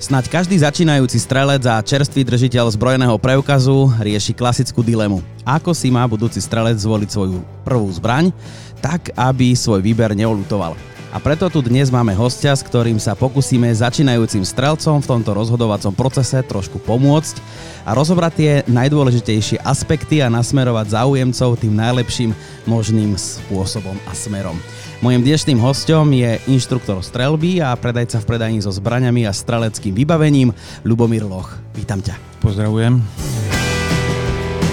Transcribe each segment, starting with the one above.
Snaď každý začínajúci strelec a čerstvý držiteľ zbrojeného preukazu rieši klasickú dilemu. Ako si má budúci strelec zvoliť svoju prvú zbraň, tak aby svoj výber neolutoval. A preto tu dnes máme hostia, s ktorým sa pokúsime začínajúcim strelcom v tomto rozhodovacom procese trošku pomôcť a rozobrať tie najdôležitejšie aspekty a nasmerovať záujemcov tým najlepším možným spôsobom a smerom. Mojím dnešným hostom je inštruktor strelby a predajca v predajní so zbraňami a streleckým vybavením Lubomír Loch. Vítam ťa. Pozdravujem.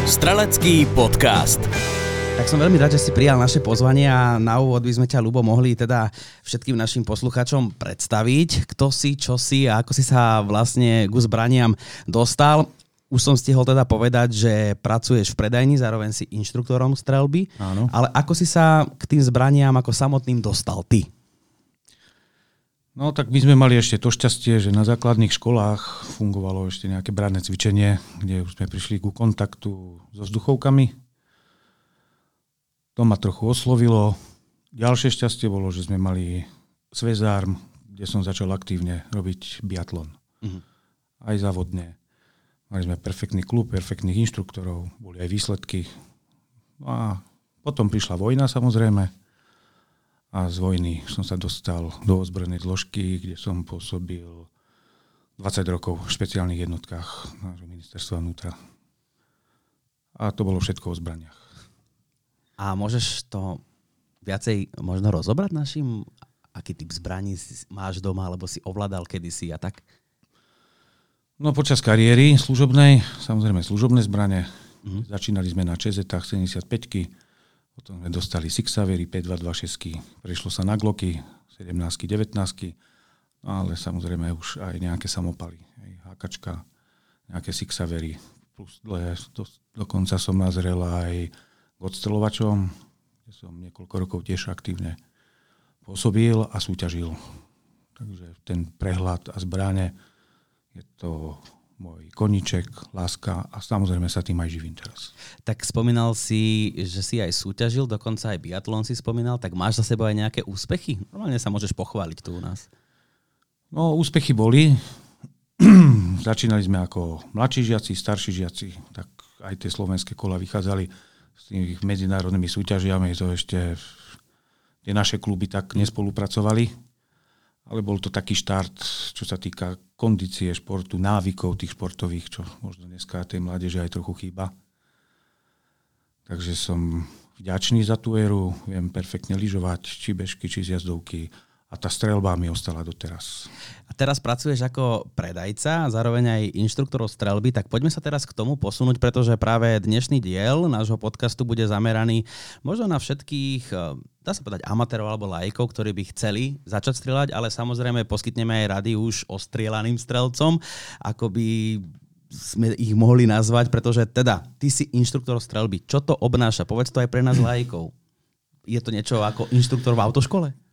Strelecký podcast. Tak som veľmi rád, že si prijal naše pozvanie a na úvod by sme ťa, Lubo, mohli teda všetkým našim poslucháčom predstaviť, kto si, čo si a ako si sa vlastne ku zbraniam dostal. Už som stihol teda povedať, že pracuješ v predajni, zároveň si inštruktorom strelby. Áno. Ale ako si sa k tým zbraniam ako samotným dostal ty? No tak my sme mali ešte to šťastie, že na základných školách fungovalo ešte nejaké branné cvičenie, kde už sme prišli ku kontaktu so vzduchovkami. To ma trochu oslovilo. Ďalšie šťastie bolo, že sme mali Svezárm, kde som začal aktívne robiť biatlon. Uh-huh. Aj závodne. Mali sme perfektný klub, perfektných inštruktorov, boli aj výsledky. No a potom prišla vojna samozrejme a z vojny som sa dostal do ozbrojenej zložky, kde som pôsobil 20 rokov v špeciálnych jednotkách nášho ministerstva vnútra. A to bolo všetko o zbraniach. A môžeš to viacej možno rozobrať našim, aký typ zbraní máš doma, alebo si ovládal kedysi a tak? No počas kariéry služobnej, samozrejme služobné zbrane. Mm-hmm. Začínali sme na čz 75 potom sme dostali Sixavery 5226 prešlo sa na Glocky 17 19 no ale samozrejme už aj nejaké samopaly, HKčka, nejaké Sixavery, plus do, dokonca som nazrel aj odstrelovačom, kde som niekoľko rokov tiež aktívne pôsobil a súťažil. Takže ten prehľad a zbrane je to môj koniček, láska a samozrejme sa tým aj živím teraz. Tak spomínal si, že si aj súťažil, dokonca aj biatlon si spomínal, tak máš za sebou aj nejaké úspechy? Normálne sa môžeš pochváliť tu u nás. No, úspechy boli. Začínali sme ako mladší žiaci, starší žiaci, tak aj tie slovenské kola vychádzali s tými medzinárodnými súťažiami, to ešte tie naše kluby tak nespolupracovali ale bol to taký štart, čo sa týka kondície športu, návykov tých športových, čo možno dneska tej mládeže aj trochu chýba. Takže som vďačný za tú éru, viem perfektne lyžovať, či bežky, či zjazdovky a tá strelba mi ostala doteraz. A teraz pracuješ ako predajca a zároveň aj inštruktorov strelby, tak poďme sa teraz k tomu posunúť, pretože práve dnešný diel nášho podcastu bude zameraný možno na všetkých, eh, dá sa povedať, amatérov alebo lajkov, ktorí by chceli začať strieľať, ale samozrejme poskytneme aj rady už ostrielaným strelcom, ako by sme ich mohli nazvať, pretože teda, ty si inštruktor strelby. Čo to obnáša? Povedz to aj pre nás lajkov. Je to niečo ako inštruktor v autoškole?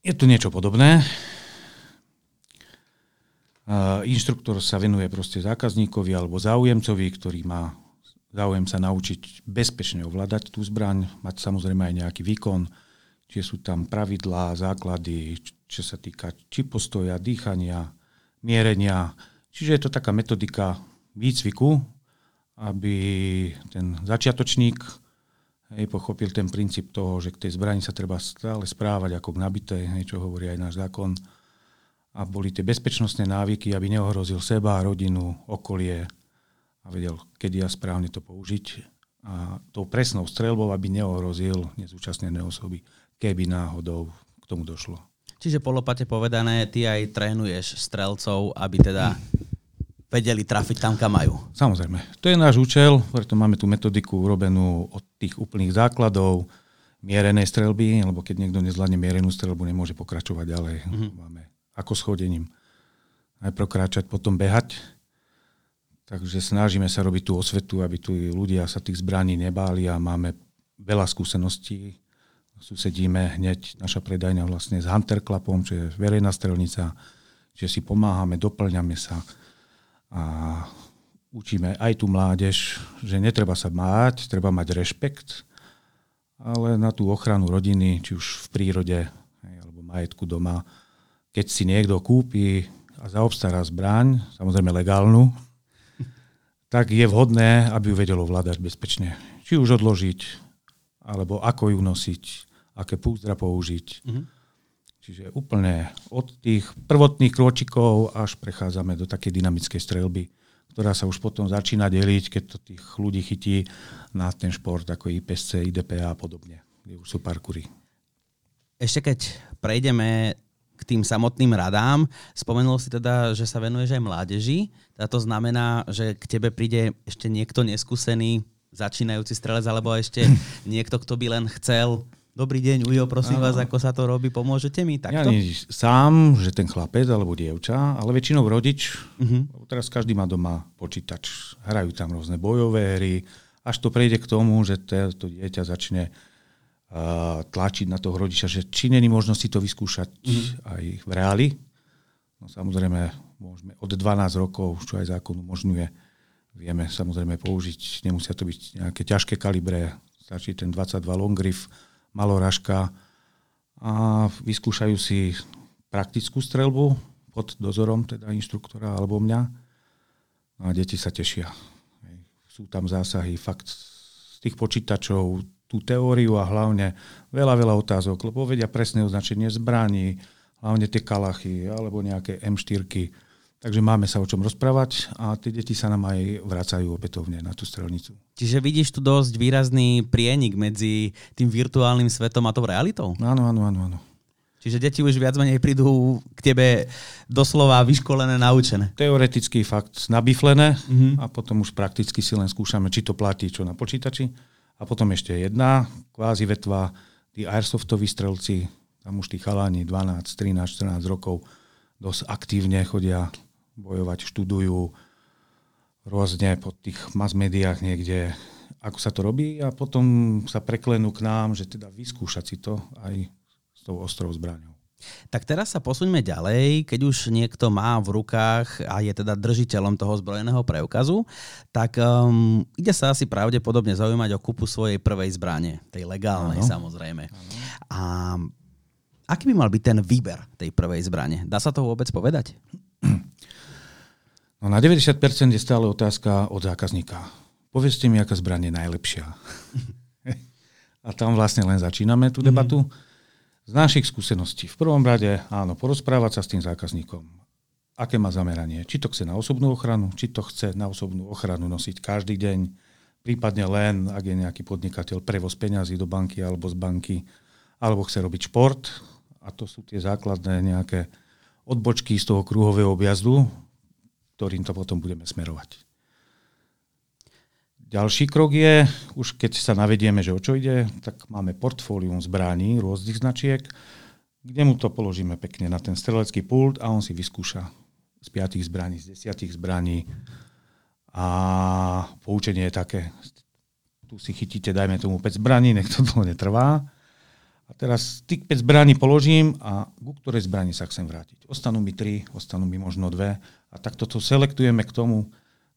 Je to niečo podobné. Inštruktor sa venuje proste zákazníkovi alebo záujemcovi, ktorý má záujem sa naučiť bezpečne ovládať tú zbraň, mať samozrejme aj nejaký výkon, či sú tam pravidlá, základy, čo sa týka či postoja, dýchania, mierenia. Čiže je to taká metodika výcviku, aby ten začiatočník Hej, pochopil ten princíp toho, že k tej zbrani sa treba stále správať ako k nabitej, hej, čo hovorí aj náš zákon. A boli tie bezpečnostné návyky, aby neohrozil seba, rodinu, okolie a vedel, kedy ja správne to použiť. A tou presnou streľbou, aby neohrozil nezúčastnené osoby, keby náhodou k tomu došlo. Čiže polopate povedané, ty aj trénuješ strelcov, aby teda vedeli trafiť tam, kam majú. Samozrejme. To je náš účel, preto máme tú metodiku urobenú od tých úplných základov, mierenej strelby, lebo keď niekto nezvládne mierenú strelbu, nemôže pokračovať ďalej. Mm-hmm. Máme ako schodením. Najprv kráčať, potom behať. Takže snažíme sa robiť tú osvetu, aby tu ľudia sa tých zbraní nebáli a máme veľa skúseností. Susedíme hneď naša predajňa vlastne s Hunter Clubom, čo je verejná strelnica, že si pomáhame, doplňame sa a učíme aj tú mládež, že netreba sa máť, treba mať rešpekt, ale na tú ochranu rodiny, či už v prírode alebo majetku doma, keď si niekto kúpi a zaobstará zbraň, samozrejme legálnu, tak je vhodné, aby ju vedelo vládať bezpečne. Či už odložiť, alebo ako ju nosiť, aké púzdra použiť. Mm-hmm. Čiže úplne od tých prvotných krôčikov až prechádzame do takej dynamickej strelby, ktorá sa už potom začína deliť, keď to tých ľudí chytí na ten šport ako IPSC, IDPA a podobne, kde už sú parkury. Ešte keď prejdeme k tým samotným radám. Spomenul si teda, že sa venuješ aj mládeži. A to znamená, že k tebe príde ešte niekto neskúsený, začínajúci strelec, alebo ešte niekto, kto by len chcel Dobrý deň, Ujo, prosím vás, ako sa to robí, pomôžete mi takto? Ja nie sám, že ten chlapec alebo dievča, ale väčšinou rodič, uh-huh. teraz každý má doma počítač, hrajú tam rôzne bojové hry, až to prejde k tomu, že to dieťa začne tlačiť na toho rodiča, že či není možno si to vyskúšať mm. aj v reáli. No samozrejme, môžeme od 12 rokov, čo aj zákon umožňuje, vieme samozrejme použiť, nemusia to byť nejaké ťažké kalibre, stačí ten 22 long grip, maloražka a vyskúšajú si praktickú strelbu pod dozorom teda inštruktora alebo mňa. No a deti sa tešia. Sú tam zásahy fakt z tých počítačov, tú teóriu a hlavne veľa, veľa otázok, lebo vedia presné označenie zbraní, hlavne tie kalachy alebo nejaké M4. Takže máme sa o čom rozprávať a tie deti sa nám aj vracajú opätovne na tú strelnicu. Čiže vidíš tu dosť výrazný prienik medzi tým virtuálnym svetom a tou realitou? Áno, áno, áno, áno. Čiže deti už viac menej prídu k tebe doslova vyškolené, naučené. Teoreticky fakt nabiflené mm-hmm. a potom už prakticky si len skúšame, či to platí čo na počítači a potom ešte jedna kvázi vetva, tí airsoftoví strelci, tam už tí chalani 12, 13, 14 rokov dosť aktívne chodia bojovať, študujú rôzne po tých mass médiách niekde, ako sa to robí a potom sa preklenú k nám, že teda vyskúšať si to aj s tou ostrou zbraňou. Tak teraz sa posuňme ďalej. Keď už niekto má v rukách a je teda držiteľom toho zbrojeného preukazu, tak um, ide sa asi pravdepodobne zaujímať o kúpu svojej prvej zbrane, tej legálnej ano. samozrejme. Ano. A aký by mal byť ten výber tej prvej zbrane? Dá sa to vôbec povedať? No na 90% je stále otázka od zákazníka. Povedzte mi, aká zbraň je najlepšia. a tam vlastne len začíname tú debatu. Mm-hmm z našich skúseností. V prvom rade, áno, porozprávať sa s tým zákazníkom. Aké má zameranie? Či to chce na osobnú ochranu, či to chce na osobnú ochranu nosiť každý deň, prípadne len, ak je nejaký podnikateľ, prevoz peňazí do banky alebo z banky, alebo chce robiť šport. A to sú tie základné nejaké odbočky z toho kruhového objazdu, ktorým to potom budeme smerovať. Ďalší krok je, už keď sa navedieme, že o čo ide, tak máme portfólium zbraní rôznych značiek, kde mu to položíme pekne na ten strelecký pult a on si vyskúša z piatých zbraní, z desiatých zbraní. A poučenie je také, tu si chytíte, dajme tomu 5 zbraní, nech to dlho netrvá. A teraz tých 5 zbraní položím a ku ktorej zbrani sa chcem vrátiť. Ostanú mi 3, ostanú mi možno 2 a takto to selektujeme k tomu,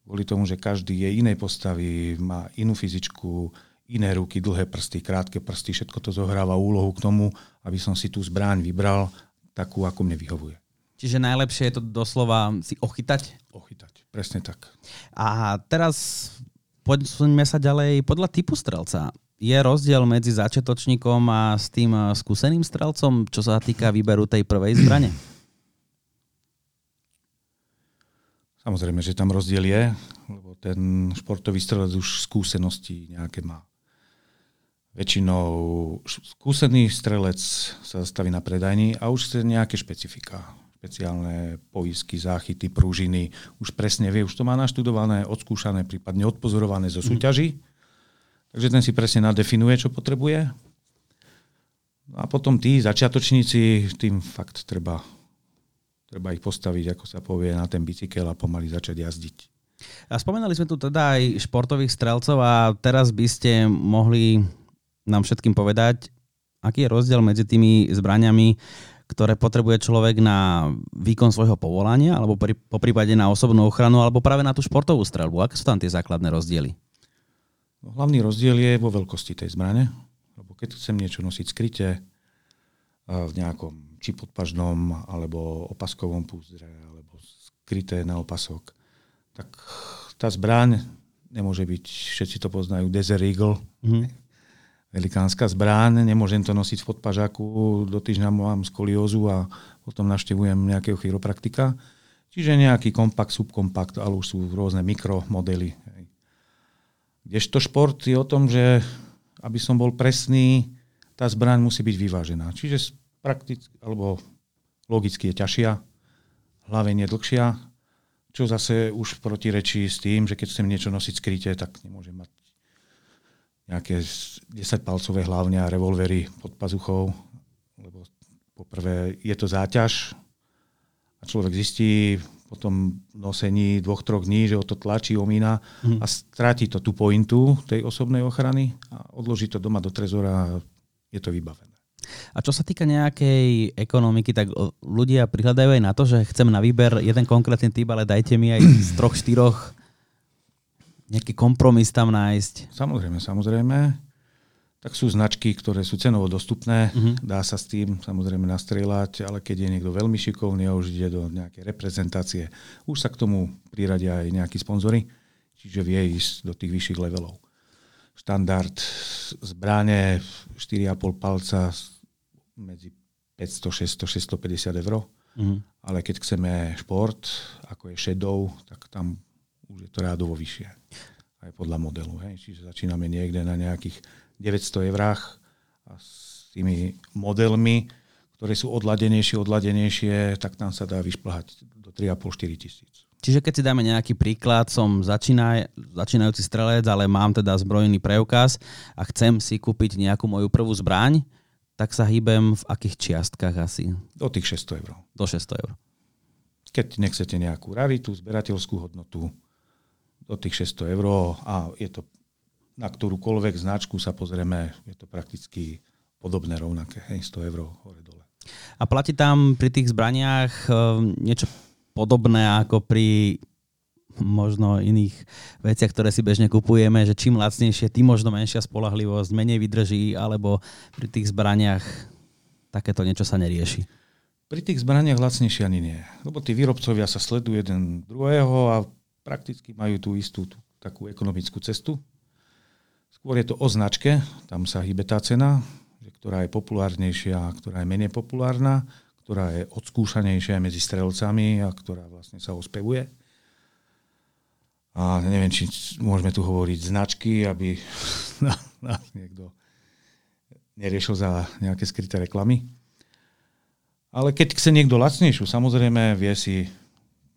kvôli tomu, že každý je inej postavy, má inú fyzičku, iné ruky, dlhé prsty, krátke prsty, všetko to zohráva úlohu k tomu, aby som si tú zbraň vybral takú, ako mne vyhovuje. Čiže najlepšie je to doslova si ochytať? Ochytať, presne tak. A teraz poďme sa ďalej podľa typu strelca. Je rozdiel medzi začiatočníkom a s tým skúseným strelcom, čo sa týka výberu tej prvej zbrane? Samozrejme, že tam rozdiel je, lebo ten športový strelec už skúsenosti nejaké má. Väčšinou skúsený strelec sa zastaví na predajni a už chce nejaké špecifika. Špeciálne poisky, záchyty, prúžiny. Už presne vie, už to má naštudované, odskúšané, prípadne odpozorované zo mhm. súťaží. Mm. Takže ten si presne nadefinuje, čo potrebuje. A potom tí začiatočníci, tým fakt treba Treba ich postaviť, ako sa povie, na ten bicykel a pomaly začať jazdiť. A spomínali sme tu teda aj športových strelcov a teraz by ste mohli nám všetkým povedať, aký je rozdiel medzi tými zbraniami, ktoré potrebuje človek na výkon svojho povolania, alebo pri, po prípade na osobnú ochranu, alebo práve na tú športovú strelbu. Aké sú tam tie základné rozdiely? No, hlavný rozdiel je vo veľkosti tej zbrane. Lebo keď chcem niečo nosiť skryte v nejakom či podpažnom, alebo opaskovom púzdre, alebo skryté na opasok, tak tá zbraň nemôže byť, všetci to poznajú, Desert Eagle, mm-hmm. velikánska zbraň, nemôžem to nosiť v podpažaku, do týždňa mám skoliózu a potom navštevujem nejakého chiropraktika. Čiže nejaký kompakt, subkompakt, ale už sú rôzne mikromodely. Kdežto šport je o tom, že aby som bol presný, tá zbraň musí byť vyvážená. Čiže prakticky, alebo logicky je ťažšia, hlavne je dlhšia, čo zase už protirečí s tým, že keď chcem niečo nosiť skryte, tak nemôžem mať nejaké 10-palcové hlavne a revolvery pod pazuchou, lebo poprvé je to záťaž a človek zistí po tom nosení dvoch, troch dní, že o to tlačí, omína mm. a stráti to tú pointu tej osobnej ochrany a odloží to doma do trezora a je to vybavené. A čo sa týka nejakej ekonomiky, tak ľudia prihľadajú aj na to, že chcem na výber jeden konkrétny typ, ale dajte mi aj z troch, štyroch nejaký kompromis tam nájsť. Samozrejme, samozrejme. Tak sú značky, ktoré sú cenovo dostupné, uh-huh. dá sa s tým samozrejme nastrieľať, ale keď je niekto veľmi šikovný a už ide do nejakej reprezentácie, už sa k tomu priradia aj nejakí sponzory, čiže vie ísť do tých vyšších levelov. Štandard zbráne 4,5 palca medzi 500, 600, 650 eur. Mm. Ale keď chceme šport, ako je shadow, tak tam už je to rádovo vyššie. Aj podľa modelu. Hej. Čiže začíname niekde na nejakých 900 eurách a s tými modelmi, ktoré sú odladenejšie, odladenejšie, tak tam sa dá vyšplhať do 3,5-4 tisíc. Čiže keď si dáme nejaký príklad, som začínaj, začínajúci strelec, ale mám teda zbrojný preukaz a chcem si kúpiť nejakú moju prvú zbraň, tak sa hýbem v akých čiastkách asi? Do tých 600 eur. Do 600 eur. Keď nechcete nejakú raritu, zberateľskú hodnotu, do tých 600 eur a je to na ktorúkoľvek značku sa pozrieme, je to prakticky podobné, rovnaké, hej, 100 eur hore-dole. A platí tam pri tých zbraniach e, niečo podobné ako pri možno iných veciach, ktoré si bežne kupujeme, že čím lacnejšie, tým možno menšia spolahlivosť, menej vydrží, alebo pri tých zbraniach takéto niečo sa nerieši. Pri tých zbraniach lacnejšie ani nie. Lebo tí výrobcovia sa sledujú jeden druhého a prakticky majú tú istú tú, takú ekonomickú cestu. Skôr je to o značke, tam sa hýbe tá cena, ktorá je populárnejšia a ktorá je menej populárna, ktorá je odskúšanejšia medzi strelcami a ktorá vlastne sa ospevuje. A neviem, či môžeme tu hovoriť značky, aby nás niekto neriešil za nejaké skryté reklamy. Ale keď chce niekto lacnejšiu, samozrejme vie si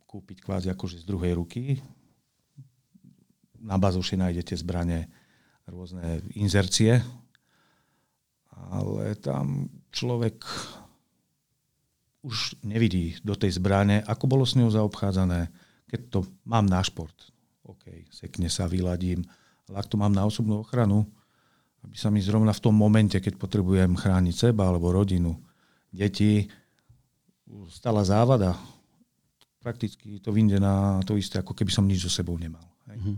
kúpiť kvázi akože z druhej ruky. Na bazoši nájdete zbranie, rôzne inzercie, ale tam človek už nevidí do tej zbrane, ako bolo s ňou zaobchádzané, keď to mám na šport. OK, sekne sa, vyladím. Ale ak to mám na osobnú ochranu, aby sa mi zrovna v tom momente, keď potrebujem chrániť seba alebo rodinu, deti, stala závada, prakticky to vyjde na to isté, ako keby som nič so sebou nemal. Hej. Mm-hmm.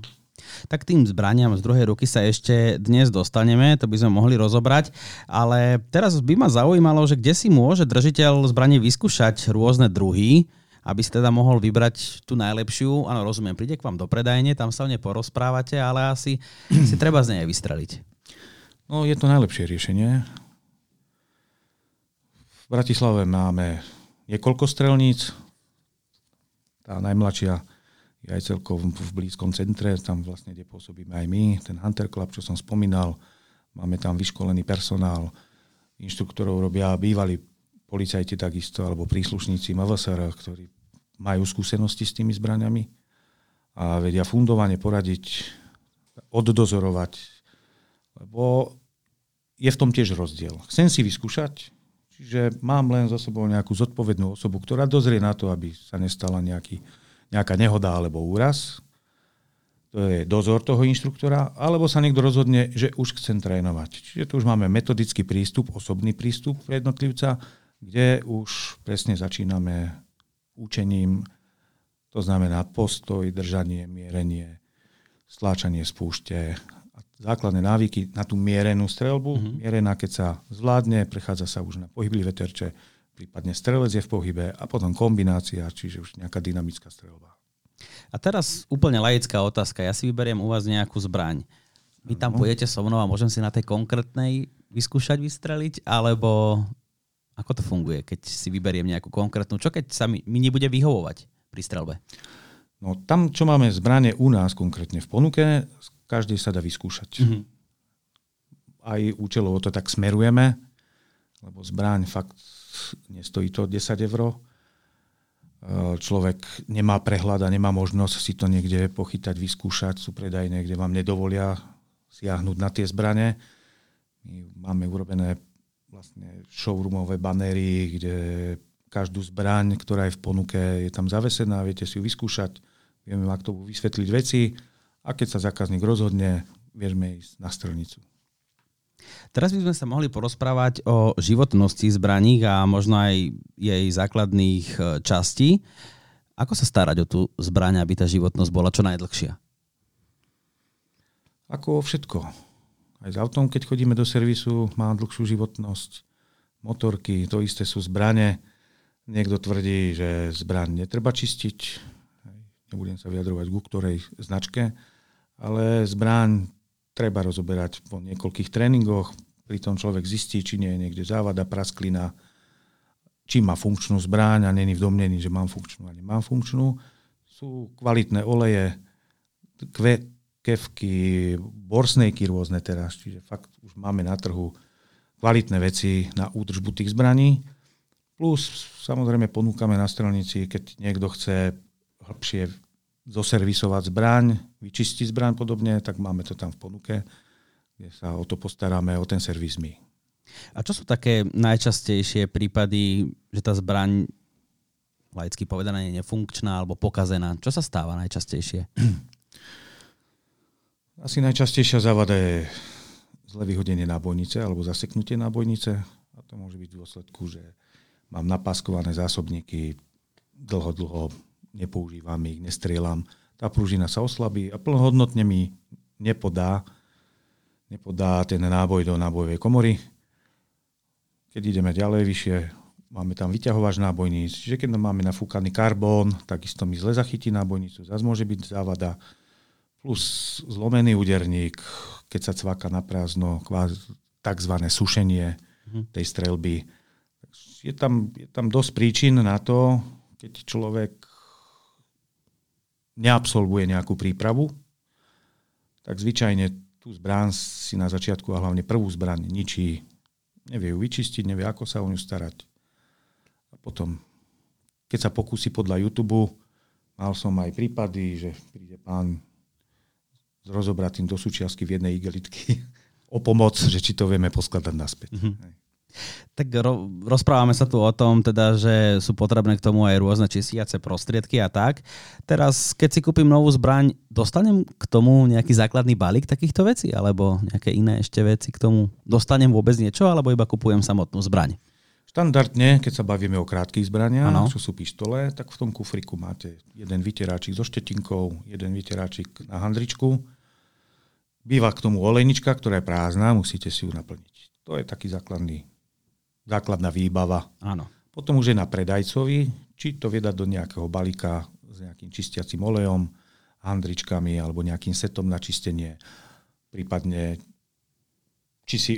Tak tým zbraniam z druhej ruky sa ešte dnes dostaneme, to by sme mohli rozobrať, ale teraz by ma zaujímalo, že kde si môže držiteľ zbranie vyskúšať rôzne druhy, aby si teda mohol vybrať tú najlepšiu. Áno, rozumiem, príde k vám do predajne, tam sa o nej porozprávate, ale asi si treba z nej vystreliť. No, je to najlepšie riešenie. V Bratislave máme niekoľko strelníc. Tá najmladšia je aj celkom v blízkom centre, tam vlastne, kde pôsobíme aj my, ten Hunter Club, čo som spomínal. Máme tam vyškolený personál, inštruktorov robia bývalí policajti takisto, alebo príslušníci MVSR, ktorí majú skúsenosti s tými zbraniami a vedia fundovane poradiť, oddozorovať, lebo je v tom tiež rozdiel. Chcem si vyskúšať, čiže mám len za sebou nejakú zodpovednú osobu, ktorá dozrie na to, aby sa nestala nejaký, nejaká nehoda alebo úraz. to je dozor toho inštruktora, alebo sa niekto rozhodne, že už chcem trénovať. Čiže tu už máme metodický prístup, osobný prístup pre jednotlivca, kde už presne začíname učením, to znamená postoj, držanie, mierenie, stláčanie spúšte, základné návyky na tú mierenú strelbu. Mm-hmm. Mierená, keď sa zvládne, prechádza sa už na pohyblivé terče, prípadne strelec je v pohybe a potom kombinácia, čiže už nejaká dynamická strelba. A teraz úplne laická otázka. Ja si vyberiem u vás nejakú zbraň. Vy tam no. pôjdete so mnou a môžem si na tej konkrétnej vyskúšať vystreliť, alebo ako to funguje, keď si vyberiem nejakú konkrétnu? Čo keď sa mi, mi nebude vyhovovať pri strelbe? No tam, čo máme zbranie u nás konkrétne v ponuke, každý sa dá vyskúšať. Mm-hmm. Aj účelovo to tak smerujeme, lebo zbraň fakt nestojí to 10 eur. E, človek nemá prehľad a nemá možnosť si to niekde pochytať, vyskúšať. Sú predajné, kde vám nedovolia siahnuť na tie zbrane. My máme urobené vlastne showroomové banéry, kde každú zbraň, ktorá je v ponuke, je tam zavesená, viete si ju vyskúšať, vieme vám k tomu vysvetliť veci a keď sa zákazník rozhodne, vieme ísť na strelnicu. Teraz by sme sa mohli porozprávať o životnosti zbraní a možno aj jej základných e, častí. Ako sa starať o tú zbraň, aby tá životnosť bola čo najdlhšia? Ako všetko. Aj s autom, keď chodíme do servisu, má dlhšiu životnosť. Motorky, to isté sú zbrane. Niekto tvrdí, že zbraň netreba čistiť. Nebudem sa vyjadrovať ku ktorej značke. Ale zbraň treba rozoberať po niekoľkých tréningoch. Pritom človek zistí, či nie je niekde závada, prasklina, či má funkčnú zbraň a není v domnení, že mám funkčnú a nemám funkčnú. Sú kvalitné oleje, kve, kevky, borsnejky rôzne teraz, čiže fakt už máme na trhu kvalitné veci na údržbu tých zbraní. Plus samozrejme ponúkame na strelnici, keď niekto chce hĺbšie zoservisovať zbraň, vyčistiť zbraň podobne, tak máme to tam v ponuke, kde sa o to postaráme, o ten servis my. A čo sú také najčastejšie prípady, že tá zbraň laicky povedané je nefunkčná alebo pokazená? Čo sa stáva najčastejšie? Asi najčastejšia závada je zle vyhodenie nábojnice alebo zaseknutie nábojnice. A to môže byť v dôsledku, že mám napaskované zásobníky, dlho, dlho nepoužívam ich, nestrieľam. Tá pružina sa oslabí a plnohodnotne mi nepodá, nepodá ten náboj do nábojovej komory. Keď ideme ďalej vyššie, máme tam vyťahovač nábojníc, čiže keď máme nafúkaný karbón, takisto mi zle zachytí nábojnicu, zase môže byť závada. Plus zlomený úderník, keď sa cváka na prázdno, tzv. sušenie mhm. tej strelby je tam, je tam dosť príčin na to, keď človek neabsolvuje nejakú prípravu, tak zvyčajne tú zbrán si na začiatku a hlavne prvú zbraň ničí, nevie ju vyčistiť, nevie ako sa o ňu starať. A potom, keď sa pokusí podľa YouTube, mal som aj prípady, že príde pán s rozobratým do súčiastky v jednej igelitky o pomoc, že či to vieme poskladať naspäť. Mm-hmm. Tak ro- rozprávame sa tu o tom, teda, že sú potrebné k tomu aj rôzne čistiace prostriedky a tak. Teraz, keď si kúpim novú zbraň, dostanem k tomu nejaký základný balík takýchto vecí? Alebo nejaké iné ešte veci k tomu? Dostanem vôbec niečo? Alebo iba kupujem samotnú zbraň? Štandardne, keď sa bavíme o krátkých zbraniach, ano. čo sú pištole, tak v tom kufriku máte jeden vyteráčik so štetinkou, jeden vyteráčik na handričku. Býva k tomu olejnička, ktorá je prázdna, musíte si ju naplniť. To je taký základný základná výbava. Áno. Potom už je na predajcovi, či to vie dať do nejakého balíka s nejakým čistiacím olejom, handričkami alebo nejakým setom na čistenie. Prípadne, či si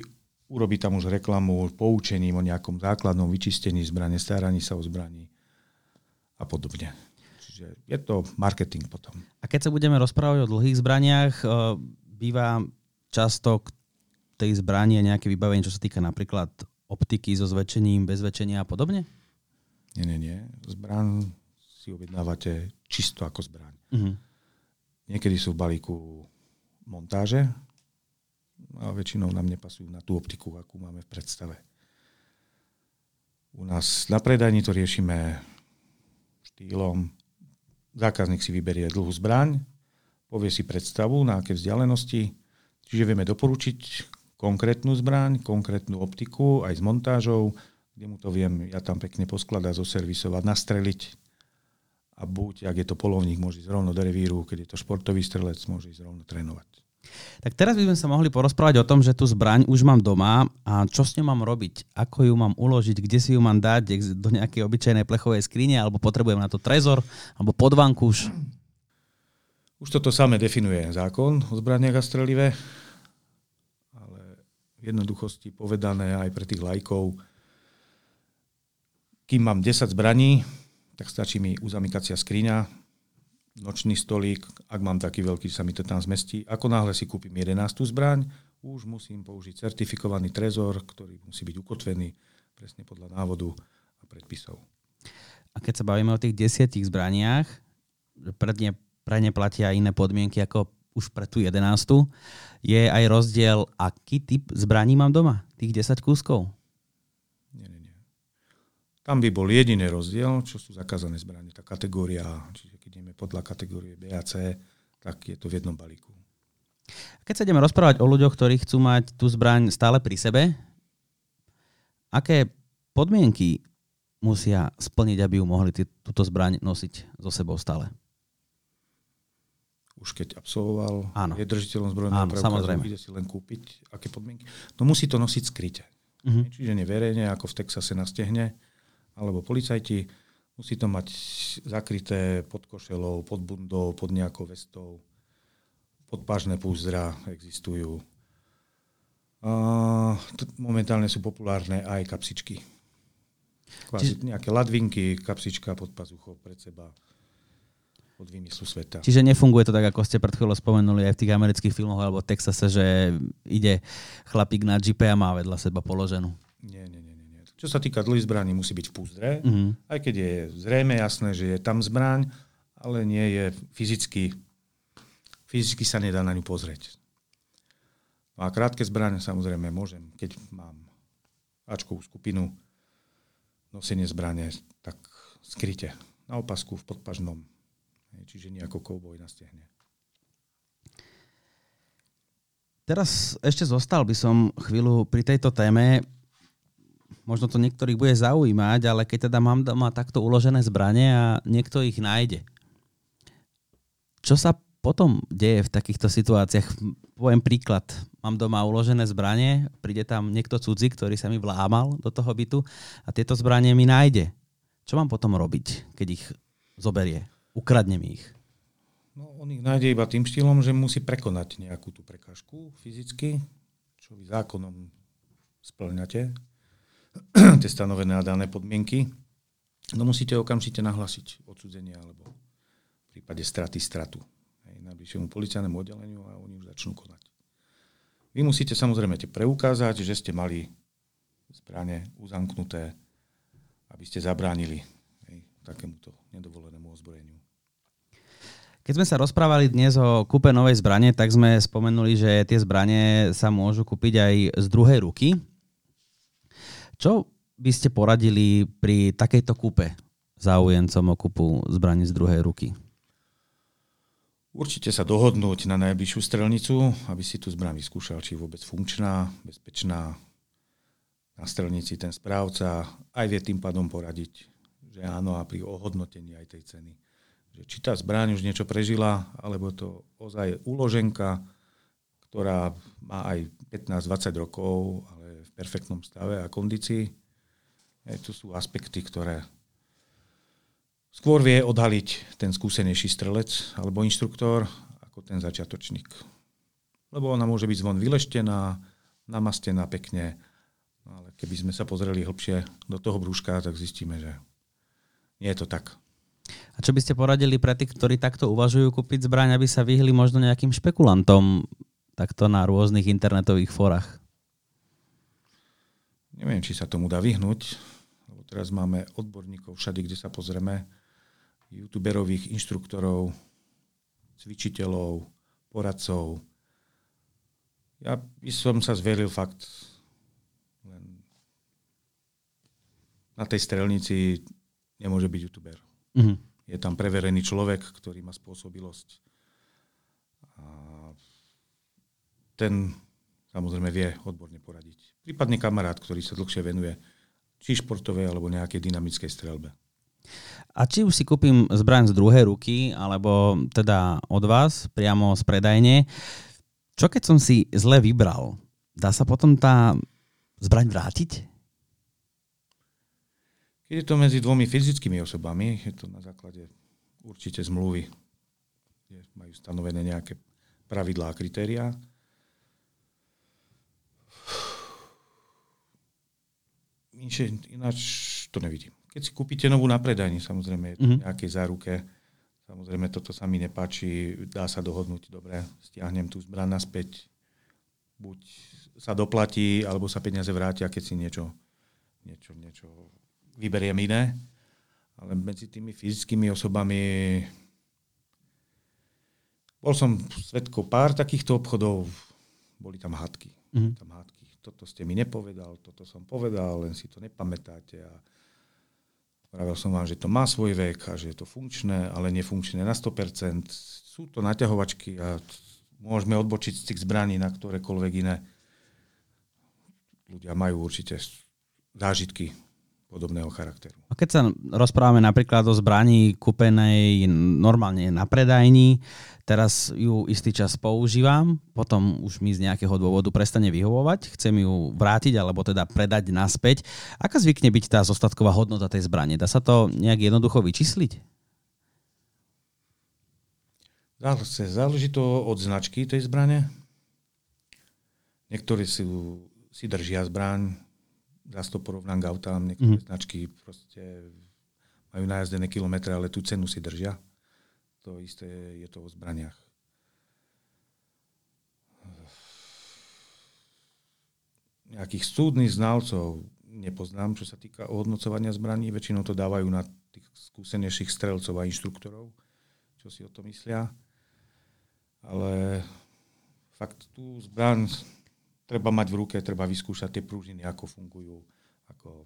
urobí tam už reklamu poučením o nejakom základnom vyčistení zbrane, staraní sa o zbraní a podobne. Čiže je to marketing potom. A keď sa budeme rozprávať o dlhých zbraniach, eh, býva často k tej zbranie nejaké vybavenie, čo sa týka napríklad optiky so zväčšením, bez zväčšenia a podobne? Nie, nie, nie. Zbraň si objednávate čisto ako zbraň. Uh-huh. Niekedy sú v balíku montáže a väčšinou nám nepasujú na tú optiku, akú máme v predstave. U nás na predajni to riešime štýlom. Zákazník si vyberie dlhú zbraň, povie si predstavu, na aké vzdialenosti, čiže vieme doporučiť konkrétnu zbraň, konkrétnu optiku, aj s montážou, kde mu to viem ja tam pekne poskladať, zoservisovať, nastreliť. A buď, ak je to polovník, môže ísť rovno do revíru, keď je to športový strelec, môže ísť rovno trénovať. Tak teraz by sme sa mohli porozprávať o tom, že tú zbraň už mám doma a čo s ňou mám robiť, ako ju mám uložiť, kde si ju mám dať, do nejakej obyčajnej plechovej skrine, alebo potrebujem na to trezor, alebo podvankúš. Už toto samé definuje zákon o zbraniach a strelive, ale v jednoduchosti povedané aj pre tých lajkov, kým mám 10 zbraní, tak stačí mi uzamykacia skriňa, nočný stolík, ak mám taký veľký, sa mi to tam zmestí. Ako náhle si kúpim 11. zbraň, už musím použiť certifikovaný trezor, ktorý musí byť ukotvený presne podľa návodu a predpisov. A keď sa bavíme o tých desiatich zbraniach, pre ne, pre ne platia iné podmienky ako už pre tú jedenástu, je aj rozdiel, aký typ zbraní mám doma? Tých 10 kúskov? Nie, nie, nie. Tam by bol jediný rozdiel, čo sú zakázané zbranie, tá kategória, čiže keď ideme podľa kategórie B a C, tak je to v jednom balíku. Keď sa ideme rozprávať o ľuďoch, ktorí chcú mať tú zbraň stále pri sebe, aké podmienky musia splniť, aby ju mohli túto zbraň nosiť so sebou stále? Už keď absolvoval, Áno. je držiteľom zbrojného Áno, preukazu, ide si len kúpiť, aké podmienky. No musí to nosiť skryte. Mhm. Čiže neverejne, ako v Texase na stehne, alebo policajti. Musí to mať zakryté pod košelou, pod bundou, pod nejakou vestou. Podpažné púzdra existujú. T- momentálne sú populárne aj kapsičky. Kvázi Čiže- nejaké ladvinky, kapsička pod pazuchou pred seba od vymyslu sveta. Čiže nefunguje to tak, ako ste pred chvíľou spomenuli aj v tých amerických filmoch alebo v Texase, že ide chlapík na džipe a má vedľa seba položenú. Nie, nie, nie, nie. Čo sa týka dlhých zbraní, musí byť v púzdre, Mhm. aj keď je zrejme jasné, že je tam zbraň, ale nie je fyzicky, fyzicky sa nedá na ňu pozrieť. No a krátke zbraň samozrejme môžem, keď mám Ačkovú skupinu, nosenie zbrane, tak skryte, na opasku, v podpažnom. Čiže nie ako kouboj na stehne. Teraz ešte zostal by som chvíľu pri tejto téme. Možno to niektorých bude zaujímať, ale keď teda mám doma takto uložené zbranie a niekto ich nájde. Čo sa potom deje v takýchto situáciách? Poviem príklad. Mám doma uložené zbranie, príde tam niekto cudzí, ktorý sa mi vlámal do toho bytu a tieto zbranie mi nájde. Čo mám potom robiť, keď ich zoberie? Ukradne mi ich. No, on ich nájde iba tým štýlom, že musí prekonať nejakú tú prekážku fyzicky, čo vy zákonom splňate, tie stanovené a dané podmienky. No musíte okamžite nahlasiť odsudzenie alebo v prípade straty stratu hej, najbližšiemu policajnému oddeleniu a oni už začnú konať. Vy musíte samozrejme preukázať, že ste mali zbranie uzamknuté, aby ste zabránili hej, takémuto nedovolenému ozbrojeniu. Keď sme sa rozprávali dnes o kúpe novej zbrane, tak sme spomenuli, že tie zbranie sa môžu kúpiť aj z druhej ruky. Čo by ste poradili pri takejto kúpe záujemcom o kúpu zbraní z druhej ruky? Určite sa dohodnúť na najbližšiu strelnicu, aby si tú zbraň vyskúšal, či je vôbec funkčná, bezpečná. Na strelnici ten správca aj vie tým pádom poradiť, že áno a pri ohodnotení aj tej ceny. Že či tá zbraň už niečo prežila, alebo to ozaj uloženka, ktorá má aj 15-20 rokov, ale v perfektnom stave a kondícii. Aj tu sú aspekty, ktoré skôr vie odhaliť ten skúsenejší strelec alebo inštruktor ako ten začiatočník. Lebo ona môže byť zvon vyleštená, namastená pekne, no ale keby sme sa pozreli hlbšie do toho brúška, tak zistíme, že nie je to tak. A čo by ste poradili pre tých, ktorí takto uvažujú kúpiť zbraň, aby sa vyhli možno nejakým špekulantom takto na rôznych internetových forách? Neviem, či sa tomu dá vyhnúť, lebo teraz máme odborníkov všade, kde sa pozrieme, youtuberových inštruktorov, cvičiteľov, poradcov. Ja by som sa zveril fakt len na tej strelnici nemôže byť youtuber. Mhm. Je tam preverený človek, ktorý má spôsobilosť A ten samozrejme vie odborne poradiť. Prípadne kamarát, ktorý sa dlhšie venuje či športovej alebo nejakej dynamickej strelbe. A či už si kúpim zbraň z druhej ruky, alebo teda od vás, priamo z predajne, čo keď som si zle vybral? Dá sa potom tá zbraň vrátiť? Keď je to medzi dvomi fyzickými osobami, je to na základe určite zmluvy, kde majú stanovené nejaké pravidlá a kritériá. Ináč to nevidím. Keď si kúpite novú na predajni, samozrejme, je to mm-hmm. nejakej záruke, samozrejme, toto sa mi nepáči, dá sa dohodnúť, dobre, stiahnem tú zbran naspäť, buď sa doplatí, alebo sa peniaze vrátia, keď si niečo, niečo, niečo vyberiem iné. Ale medzi tými fyzickými osobami bol som svetkou pár takýchto obchodov, boli tam hádky. Mm-hmm. Tam hádky. Toto ste mi nepovedal, toto som povedal, len si to nepamätáte. A Pravil som vám, že to má svoj vek a že je to funkčné, ale nefunkčné na 100%. Sú to naťahovačky a môžeme odbočiť z tých zbraní na ktorékoľvek iné. Ľudia majú určite zážitky podobného charakteru. A keď sa rozprávame napríklad o zbraní kúpenej normálne na predajni, teraz ju istý čas používam, potom už mi z nejakého dôvodu prestane vyhovovať, chcem ju vrátiť alebo teda predať naspäť. Aká zvykne byť tá zostatková hodnota tej zbrane? Dá sa to nejak jednoducho vyčísliť? Záleží to od značky tej zbrane. Niektorí si, si držia zbraň, zase to porovnám k autám, niektoré mm-hmm. značky proste majú najazdené kilometre, ale tú cenu si držia. To isté je to o zbraniach. Nejakých súdnych znalcov nepoznám, čo sa týka ohodnocovania zbraní. Väčšinou to dávajú na tých skúsenejších strelcov a inštruktorov, čo si o to myslia. Ale fakt tú zbraň treba mať v ruke, treba vyskúšať tie prúžiny, ako fungujú, ako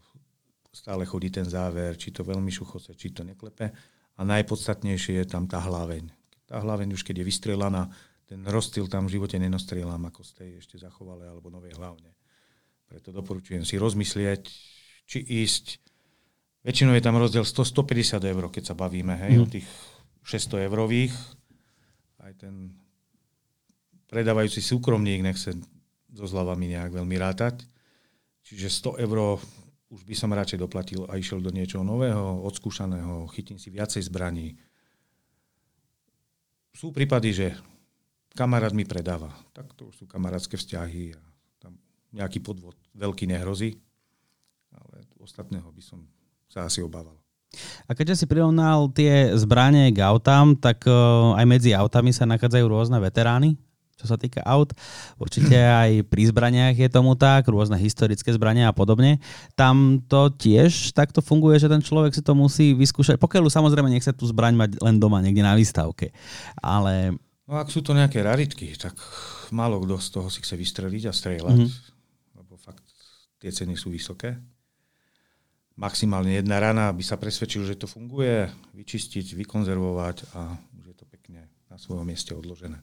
stále chodí ten záver, či to veľmi šuchose, či to neklepe. A najpodstatnejšie je tam tá hlaveň. Tá hlaveň už keď je vystrelaná, ten rozstyl tam v živote nenostrieľam, ako z tej ešte zachovalé alebo novej hlavne. Preto doporučujem si rozmyslieť, či ísť. Väčšinou je tam rozdiel 100-150 eur, keď sa bavíme hej, mm. o tých 600 eurových. Aj ten predávajúci súkromník nechce so zľavami nejak veľmi rátať. Čiže 100 eur už by som radšej doplatil a išiel do niečoho nového, odskúšaného, chytím si viacej zbraní. Sú prípady, že kamarát mi predáva. Tak to už sú kamarátske vzťahy a tam nejaký podvod veľký nehrozí, ale ostatného by som sa asi obával. A keďže si prirovnal tie zbranie k autám, tak eh, aj medzi autami sa nachádzajú rôzne veterány čo sa týka aut. Určite aj pri zbraniach je tomu tak, rôzne historické zbrania a podobne. Tam to tiež takto funguje, že ten človek si to musí vyskúšať. Pokiaľ samozrejme nechce tú zbraň mať len doma, niekde na výstavke. Ale... No ak sú to nejaké raritky, tak málo kto z toho si chce vystreliť a strieľať, mm-hmm. lebo fakt tie ceny sú vysoké. Maximálne jedna rana, aby sa presvedčil, že to funguje, vyčistiť, vykonzervovať a už je to pekne na svojom mieste odložené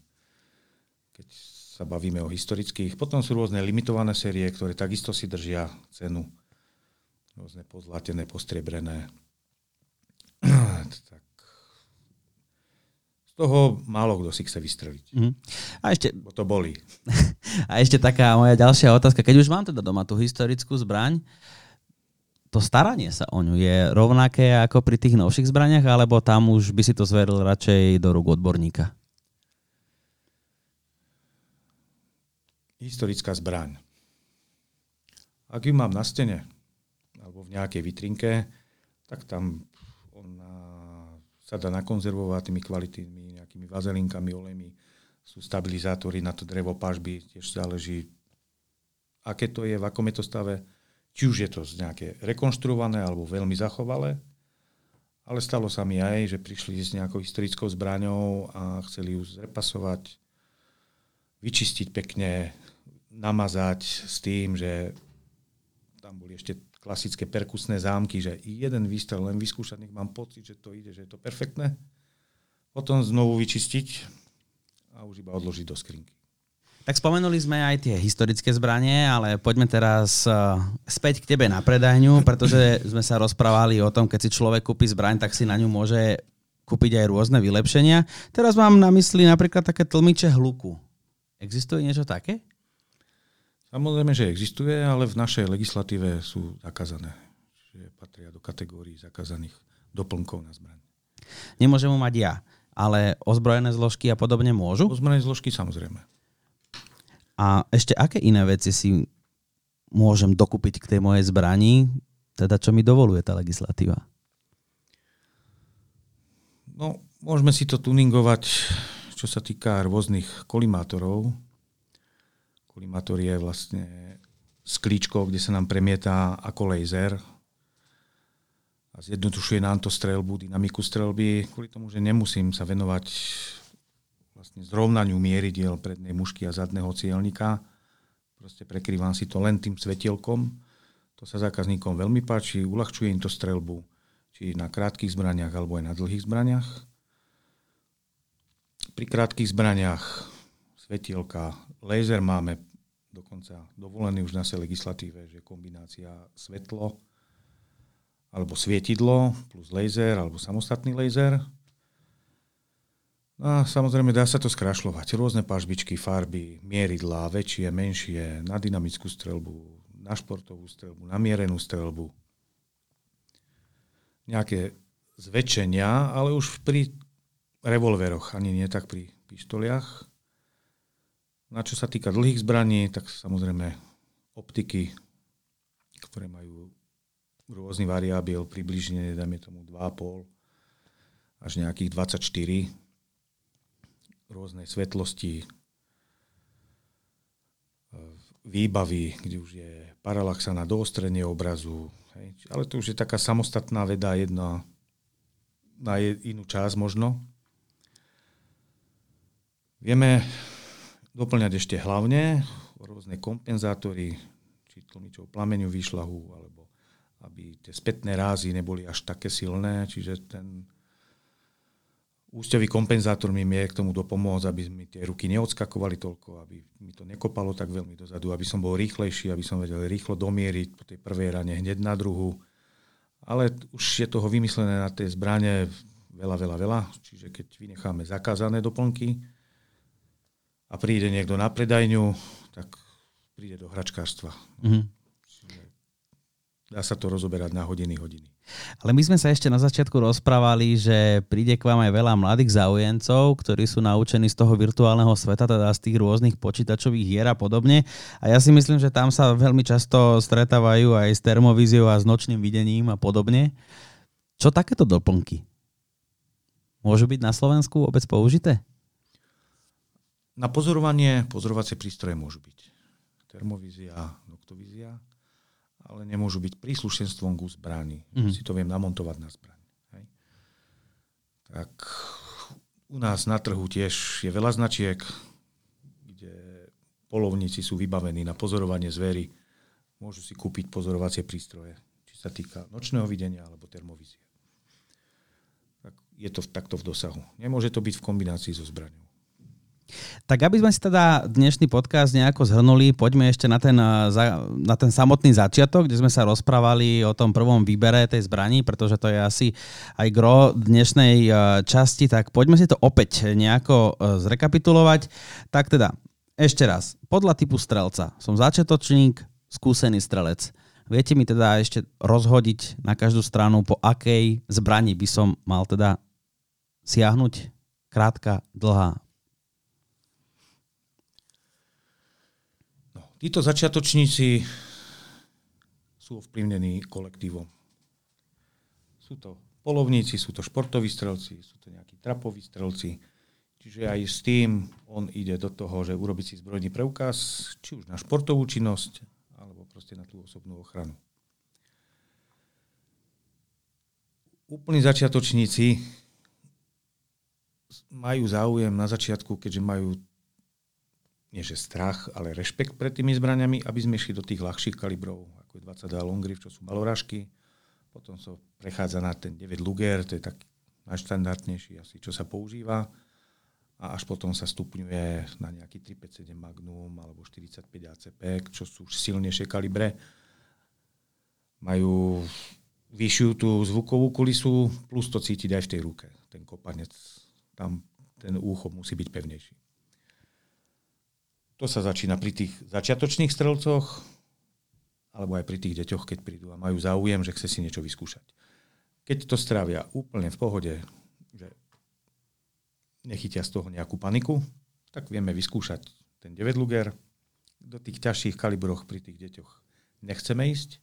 keď sa bavíme o historických. Potom sú rôzne limitované série, ktoré takisto si držia cenu. Rôzne pozlatené, postriebrené. tak z toho málo kto si chce vystreliť. Mm. A ešte... Bo to boli. A ešte taká moja ďalšia otázka. Keď už mám teda doma tú historickú zbraň, to staranie sa o ňu je rovnaké ako pri tých novších zbraniach, alebo tam už by si to zveril radšej do rúk odborníka? Historická zbraň. Ak ju mám na stene alebo v nejakej vitrinke, tak tam ona sa dá nakonzervovať tými kvalitnými nejakými vazelinkami, olejmi. Sú stabilizátory na to drevo pažby, tiež záleží, aké to je, v akom je to stave. Či už je to nejaké rekonštruované alebo veľmi zachovalé, ale stalo sa mi aj, že prišli s nejakou historickou zbraňou a chceli ju zrepasovať, vyčistiť pekne, namazať s tým, že tam boli ešte klasické perkusné zámky, že jeden výstrel len vyskúšať, nech mám pocit, že to ide, že je to perfektné. Potom znovu vyčistiť a už iba odložiť do skrinky. Tak spomenuli sme aj tie historické zbranie, ale poďme teraz uh, späť k tebe na predajňu, pretože sme sa rozprávali o tom, keď si človek kúpi zbraň, tak si na ňu môže kúpiť aj rôzne vylepšenia. Teraz mám na mysli napríklad také tlmiče hluku. Existuje niečo také? Samozrejme, že existuje, ale v našej legislatíve sú zakázané. Čiže patria do kategórií zakázaných doplnkov na zbraň. Nemôžem mu mať ja, ale ozbrojené zložky a podobne môžu? Ozbrojené zložky samozrejme. A ešte aké iné veci si môžem dokúpiť k tej mojej zbrani, teda čo mi dovoluje tá legislatíva? No, môžeme si to tuningovať, čo sa týka rôznych kolimátorov. Kolimátor je vlastne sklíčko, kde sa nám premieta ako laser a zjednodušuje nám to strelbu, dynamiku strelby, kvôli tomu, že nemusím sa venovať vlastne zrovnaniu mieridiel prednej mušky a zadného cielnika. Proste prekrývam si to len tým svetielkom. To sa zákazníkom veľmi páči, uľahčuje im to strelbu, či na krátkých zbraniach alebo aj na dlhých zbraniach. Pri krátkých zbraniach svetielka, laser máme dokonca dovolený už na našej legislatíve, že kombinácia svetlo alebo svietidlo plus laser alebo samostatný laser No a samozrejme dá sa to skrašľovať. Rôzne pažbičky, farby, mieridlá, väčšie, menšie, na dynamickú strelbu, na športovú strelbu, na mierenú strelbu. Nejaké zväčšenia, ale už pri revolveroch, ani nie tak pri pištoliach. Na čo sa týka dlhých zbraní, tak samozrejme optiky, ktoré majú rôzny variabil, približne, dajme tomu 2,5 až nejakých 24 rôznej svetlosti, e, výbavy, kde už je paralaxa na doostrenie obrazu. Hej. Ale to už je taká samostatná veda, jedna na inú časť možno. Vieme doplňať ešte hlavne rôzne kompenzátory, či tlmičov plameňu výšlahu, alebo aby tie spätné rázy neboli až také silné, čiže ten úsťový kompenzátor mi vie k tomu dopomôcť, aby mi tie ruky neodskakovali toľko, aby mi to nekopalo tak veľmi dozadu, aby som bol rýchlejší, aby som vedel rýchlo domieriť po tej prvej rane hneď na druhu. Ale už je toho vymyslené na tej zbrane veľa, veľa, veľa. Čiže keď vynecháme zakázané doplnky a príde niekto na predajňu, tak príde do hračkárstva. Mm-hmm. Dá sa to rozoberať na hodiny, hodiny. Ale my sme sa ešte na začiatku rozprávali, že príde k vám aj veľa mladých záujemcov, ktorí sú naučení z toho virtuálneho sveta, teda z tých rôznych počítačových hier a podobne. A ja si myslím, že tam sa veľmi často stretávajú aj s termovíziou a s nočným videním a podobne. Čo takéto doplnky? Môžu byť na Slovensku vôbec použité? Na pozorovanie pozorovacie prístroje môžu byť. Termovízia, noktovízia ale nemôžu byť príslušenstvom ku zbrani. Mm. Si to viem namontovať na zbraň. Hej. Tak u nás na trhu tiež je veľa značiek, kde polovníci sú vybavení na pozorovanie zvery. Môžu si kúpiť pozorovacie prístroje, či sa týka nočného videnia alebo termovízie. Tak je to takto v dosahu. Nemôže to byť v kombinácii so zbraňou. Tak aby sme si teda dnešný podcast nejako zhrnuli, poďme ešte na ten, eh, na ten samotný začiatok, kde sme sa rozprávali o tom prvom výbere tej zbraní, pretože to je asi aj gro dnešnej eh, časti, tak poďme si to opäť nejako eh, zrekapitulovať. Tak teda, ešte raz, podľa typu strelca. Som začiatočník, skúsený strelec. Viete mi teda ešte rozhodiť na každú stranu, po akej zbrani by som mal teda siahnuť? Krátka, dlhá, Títo začiatočníci sú ovplyvnení kolektívom. Sú to polovníci, sú to športoví strelci, sú to nejakí trapoví strelci. Čiže aj s tým on ide do toho, že urobiť si zbrojný preukaz, či už na športovú činnosť, alebo proste na tú osobnú ochranu. Úplní začiatočníci majú záujem na začiatku, keďže majú nie že strach, ale rešpekt pred tými zbraniami, aby sme išli do tých ľahších kalibrov, ako je 22 Longrif, čo sú malorážky. Potom sa prechádza na ten 9 Luger, to je taký najštandardnejší asi, čo sa používa. A až potom sa stupňuje na nejaký 357 Magnum alebo 45 ACP, čo sú silnejšie kalibre. Majú vyššiu tú zvukovú kulisu, plus to cítiť aj v tej ruke. Ten kopanec, tam ten úcho musí byť pevnejší. To sa začína pri tých začiatočných strelcoch, alebo aj pri tých deťoch, keď prídu a majú záujem, že chce si niečo vyskúšať. Keď to strávia úplne v pohode, že nechytia z toho nejakú paniku, tak vieme vyskúšať ten 9 Luger. Do tých ťažších kalibroch pri tých deťoch nechceme ísť,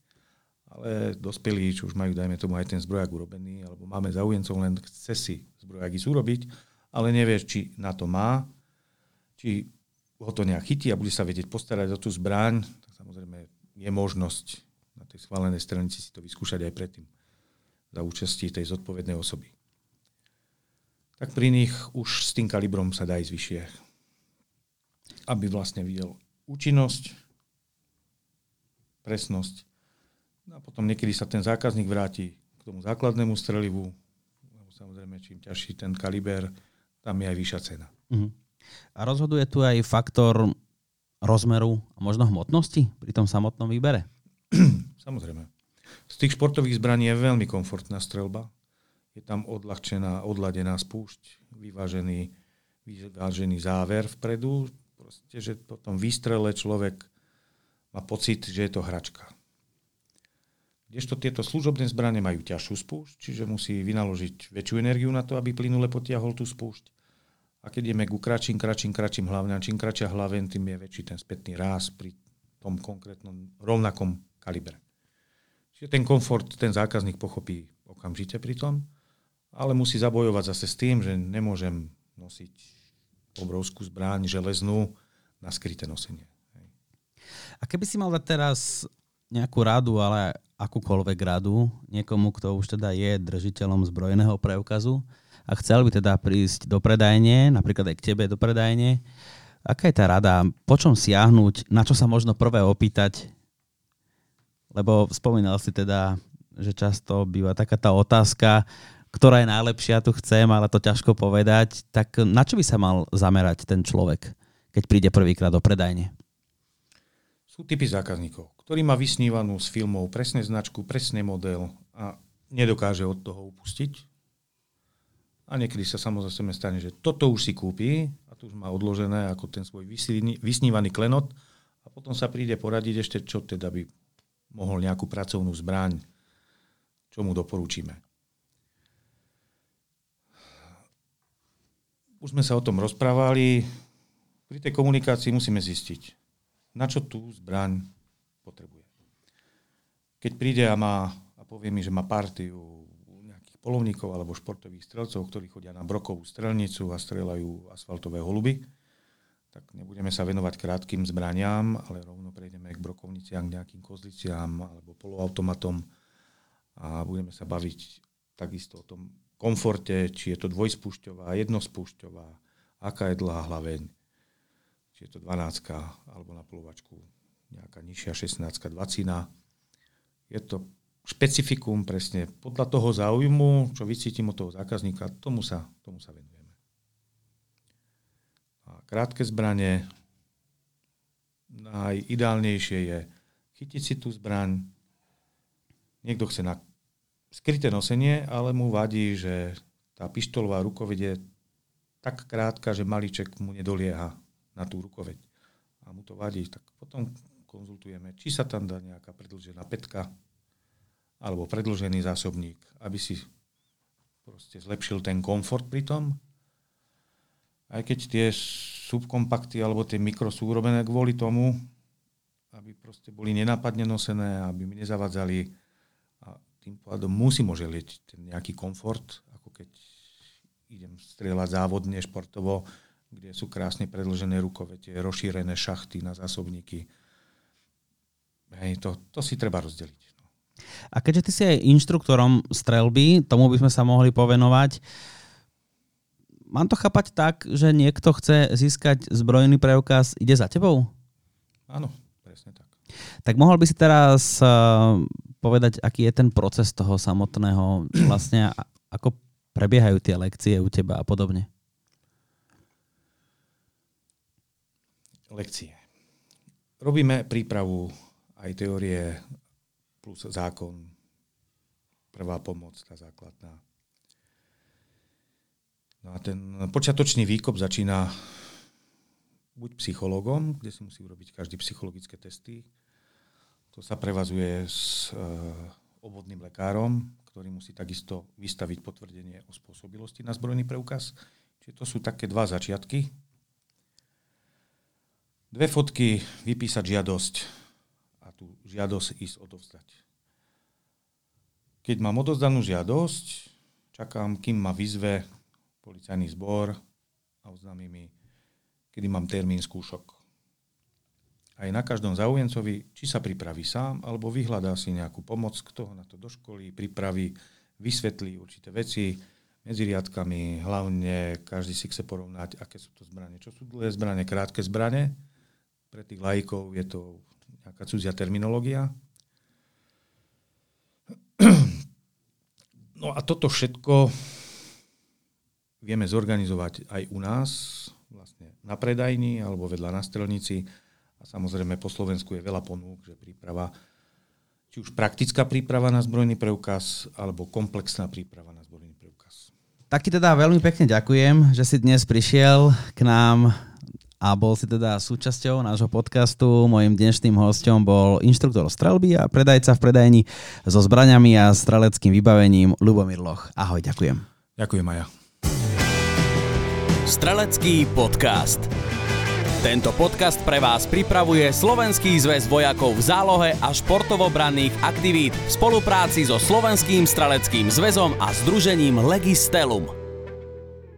ale dospelí, čo už majú, dajme tomu, aj ten zbrojak urobený, alebo máme záujemcov, len chce si zbrojak ísť urobiť, ale nevie, či na to má, či ho to nejak chytí a bude sa vedieť postarať o tú zbraň, tak samozrejme je možnosť na tej schválenej stranici si to vyskúšať aj predtým za účasti tej zodpovednej osoby. Tak pri nich už s tým kalibrom sa dá ísť vyššie. Aby vlastne videl účinnosť, presnosť No a potom niekedy sa ten zákazník vráti k tomu základnému strelivu, samozrejme, čím ťažší ten kaliber, tam je aj vyššia cena. Uh-huh. A rozhoduje tu aj faktor rozmeru a možno hmotnosti pri tom samotnom výbere? Samozrejme. Z tých športových zbraní je veľmi komfortná strelba. Je tam odľahčená, odladená spúšť, vyvážený, vyvážený záver vpredu. Proste, že po tom výstrele človek má pocit, že je to hračka. Kdežto tieto služobné zbranie majú ťažšiu spúšť, čiže musí vynaložiť väčšiu energiu na to, aby plynule potiahol tú spúšť. A keď ideme ku kratším, kratším, kratším hlavňam, čím kratšia hlaven, tým je väčší ten spätný ráz pri tom konkrétnom rovnakom kalibre. Čiže ten komfort ten zákazník pochopí okamžite pri tom, ale musí zabojovať zase s tým, že nemôžem nosiť obrovskú zbraň železnú na skryté nosenie. A keby si mal dať teraz nejakú radu, ale akúkoľvek radu niekomu, kto už teda je držiteľom zbrojného preukazu a chcel by teda prísť do predajne, napríklad aj k tebe do predajne, aká je tá rada, po čom siahnuť, na čo sa možno prvé opýtať? Lebo spomínal si teda, že často býva taká tá otázka, ktorá je najlepšia, tu chcem, ale to ťažko povedať. Tak na čo by sa mal zamerať ten človek, keď príde prvýkrát do predajne? sú typy zákazníkov, ktorý má vysnívanú s filmov presne značku, presný model a nedokáže od toho upustiť. A niekedy sa samozrejme stane, že toto už si kúpi a tu už má odložené ako ten svoj vysnívaný klenot a potom sa príde poradiť ešte, čo teda by mohol nejakú pracovnú zbraň, čo mu doporučíme. Už sme sa o tom rozprávali. Pri tej komunikácii musíme zistiť, na čo tú zbraň potrebuje. Keď príde a, má, a povie mi, že má partiu polovníkov alebo športových strelcov, ktorí chodia na brokovú strelnicu a strelajú asfaltové holuby, tak nebudeme sa venovať krátkým zbraniam, ale rovno prejdeme k brokovniciam, k nejakým kozliciam alebo poloautomatom a budeme sa baviť takisto o tom komforte, či je to dvojspúšťová, jednospúšťová, aká je dlhá hlaveň, či je to 12 alebo na polovačku nejaká nižšia 16 20 Je to špecifikum presne. Podľa toho záujmu, čo vycítim od toho zákazníka, tomu sa, tomu sa venujeme. A krátke zbranie, najideálnejšie je chytiť si tú zbraň, niekto chce na skryté nosenie, ale mu vadí, že tá pištolová rukoveď je tak krátka, že malíček mu nedolieha na tú rukoveď. A mu to vadí, tak potom konzultujeme, či sa tam dá nejaká predlžená petka alebo predlžený zásobník, aby si proste zlepšil ten komfort pri tom. Aj keď tie subkompakty alebo tie mikro sú urobené kvôli tomu, aby proste boli nenápadne nosené, aby mi nezavadzali a tým pádom musím oželieť ten nejaký komfort, ako keď idem strieľať závodne, športovo, kde sú krásne predlžené rukovete, rozšírené šachty na zásobníky. Hej, to, to si treba rozdeliť. A keďže ty si aj inštruktorom strelby, tomu by sme sa mohli povenovať. Mám to chápať tak, že niekto chce získať zbrojný preukaz, ide za tebou? Áno, presne tak. Tak mohol by si teraz uh, povedať, aký je ten proces toho samotného, vlastne ako prebiehajú tie lekcie u teba a podobne? lekcie. Robíme prípravu aj teórie plus zákon, prvá pomoc, tá základná. No a ten počiatočný výkop začína buď psychologom, kde si musí urobiť každý psychologické testy. To sa prevazuje s e, obvodným lekárom, ktorý musí takisto vystaviť potvrdenie o spôsobilosti na zbrojný preukaz. Čiže to sú také dva začiatky. Dve fotky, vypísať žiadosť a tú žiadosť ísť odovzdať. Keď mám odovzdanú žiadosť, čakám, kým ma vyzve policajný zbor a oznámi mi, kedy mám termín skúšok. Aj na každom záujemcovi, či sa pripraví sám, alebo vyhľadá si nejakú pomoc, kto ho na to doškolí, pripraví, vysvetlí určité veci, medzi riadkami, hlavne každý si chce porovnať, aké sú to zbranie. Čo sú dlhé zbranie, krátke zbranie. Pre tých lajkov je to nejaká cudzia terminológia. No a toto všetko vieme zorganizovať aj u nás, vlastne na predajni alebo vedľa na strelnici. A samozrejme po Slovensku je veľa ponúk, že príprava, či už praktická príprava na zbrojný preukaz, alebo komplexná príprava na zbrojný preukaz. Tak ti teda veľmi pekne ďakujem, že si dnes prišiel k nám a bol si teda súčasťou nášho podcastu. Mojím dnešným hostom bol inštruktor strelby a predajca v predajni so zbraňami a streleckým vybavením Lubomír Loch. Ahoj, ďakujem. Ďakujem, Maja. Strelecký podcast. Tento podcast pre vás pripravuje Slovenský zväz vojakov v zálohe a športovobranných aktivít v spolupráci so Slovenským streleckým zväzom a združením Legistelum.